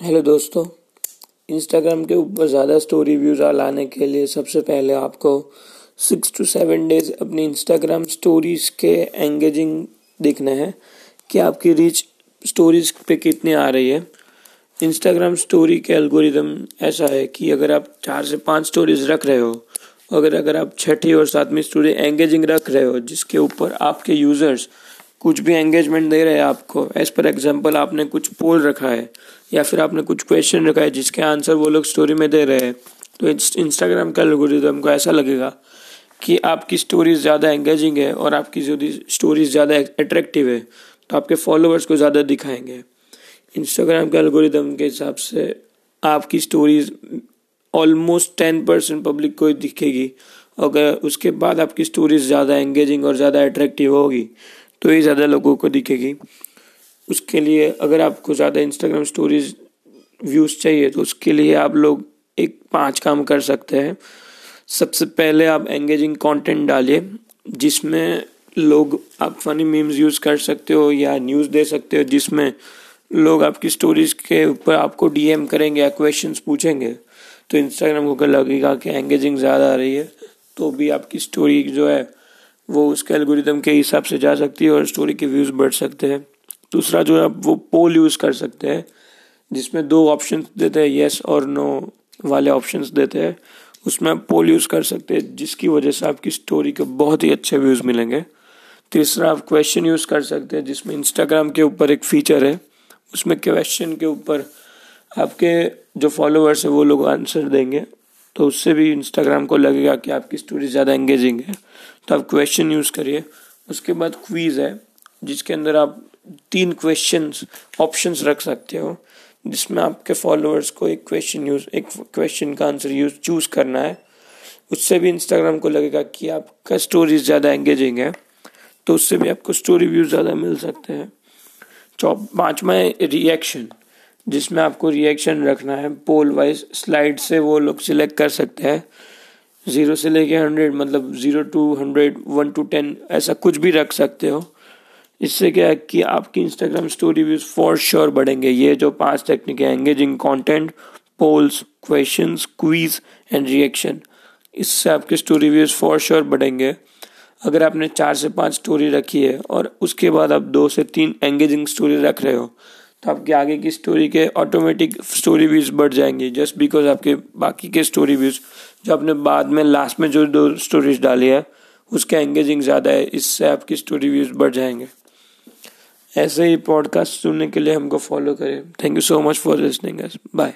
Hello दोस्तों Instagram के ऊपर ज़्यादा स्टोरी व्यूज़ लाने के लिए सबसे पहले आपको सिक्स टू सेवन डेज़ अपनी इंस्टाग्राम स्टोरीज़ के एंगेजिंग देखना है कि आपकी रीच स्टोरीज़ पे कितनी आ रही है। इंस्टाग्राम स्टोरी के एल्गोरिदम ऐसा है कि अगर आप चार से पाँच स्टोरीज रख रहे हो, अगर अगर आप छठी और सातवीं स्टोरी एंगेजिंग रख रहे हो, जिसके ऊपर आपके यूज़र्स कुछ भी एंगेजमेंट दे रहे हैं आपको। एज पर एग्ज़ाम्पल आपने कुछ पोल रखा है, या फिर आपने कुछ क्वेश्चन रखा है जिसके आंसर वो लोग स्टोरी में दे रहे हैं तो इंस्टाग्राम का एल्गोरिदम को ऐसा लगेगा कि आपकी स्टोरीज ज़्यादा एंगेजिंग है और आपकी जो स्टोरीज ज़्यादा अट्रैक्टिव है तो आपके फॉलोअर्स को ज़्यादा दिखाएँगे। इंस्टाग्राम के एल्गोरिदम के हिसाब से आपकी stories almost ten percent public को दिखेगी। अगर उसके बाद आपकी स्टोरीज ज़्यादा एंगेजिंग और ज़्यादा अट्रैक्टिव होगी तो ये ज़्यादा लोगों को दिखेगी। उसके लिए अगर आपको ज़्यादा इंस्टाग्राम स्टोरीज व्यूज़ चाहिए तो उसके लिए आप लोग एक पाँच काम कर सकते हैं। सबसे पहले आप एंगेजिंग कंटेंट डालिए, जिसमें लोग आप फनी मीम्स यूज़ कर सकते हो या न्यूज़ दे सकते हो, जिसमें लोग आपकी स्टोरीज के ऊपर आपको डीएम करेंगे या क्वेश्चन पूछेंगे। तो इंस्टाग्राम को लगेगा कि एंगेजिंग ज़्यादा आ रही है तो भी आपकी स्टोरी जो है वो उसके एल्गोरिदम के हिसाब से जा सकती है और स्टोरी के व्यूज़ बढ़ सकते हैं। दूसरा जो है, आप वो पोल यूज़ कर सकते हैं, जिसमें दो ऑप्शन देते हैं येस और नो वाले ऑप्शन देते हैं। उसमें आप पोल यूज़ कर सकते हैं, जिसकी वजह से आपकी स्टोरी के बहुत ही अच्छे व्यूज़ मिलेंगे। तीसरा, आप क्वेश्चन यूज़ कर सकते हैं, जिसमें इंस्टाग्राम के ऊपर एक फीचर है। उसमें क्वेश्चन के ऊपर आपके जो फॉलोअर्स है, वो लोग आंसर देंगे। तो उससे भी इंस्टाग्राम को लगेगा कि आपकी स्टोरी ज़्यादा एंगेजिंग है। तो आप क्वेश्चन यूज़ करिए। उसके बाद क्वीज़ है, जिसके अंदर आप तीन क्वेश्चन ऑप्शंस रख सकते हो, जिसमें आपके फॉलोअर्स को एक क्वेश्चन यूज़ एक क्वेश्चन का आंसर यूज़ चूज़ करना है। उससे भी इंस्टाग्राम को लगेगा कि आपका स्टोरी ज़्यादा एंगेजिंग है तो उससे भी आपको स्टोरी व्यूज़ ज़्यादा मिल सकते हैं। चौप पाँचवा रिएक्शन जिसमें आपको रिएक्शन रखना है पोल वाइज स्लाइड से वो लोग सिलेक्ट कर सकते हैं। ज़ीरो से लेके हंड्रेड मतलब zero to hundred one to ten ऐसा कुछ भी रख सकते हो। इससे क्या है कि आपकी Instagram story views for sure बढ़ेंगे। ये जो पाँच टेक्निक है engaging content polls questions quiz and reaction इससे आपके स्टोरी व्यूज़ फॉर श्योर बढ़ेंगे। अगर आपने चार से पाँच स्टोरी रखी है और उसके बाद आप दो से तीन एंगेजिंग स्टोरी रख रहे हो तो आपके आगे की स्टोरी के ऑटोमेटिक स्टोरी व्यूज़ बढ़ जाएँगे जस्ट बिकॉज़ आपके बाकी के स्टोरी व्यूज़ जो आपने बाद में लास्ट में जो दो स्टोरीज डाली है, उसका एंगेजिंग ज़्यादा है, इससे आपकी स्टोरी व्यूज़ बढ़ जाएँगे। ऐसे ही पॉडकास्ट सुनने के लिए हमको फॉलो करें। Thank you so much for listening bye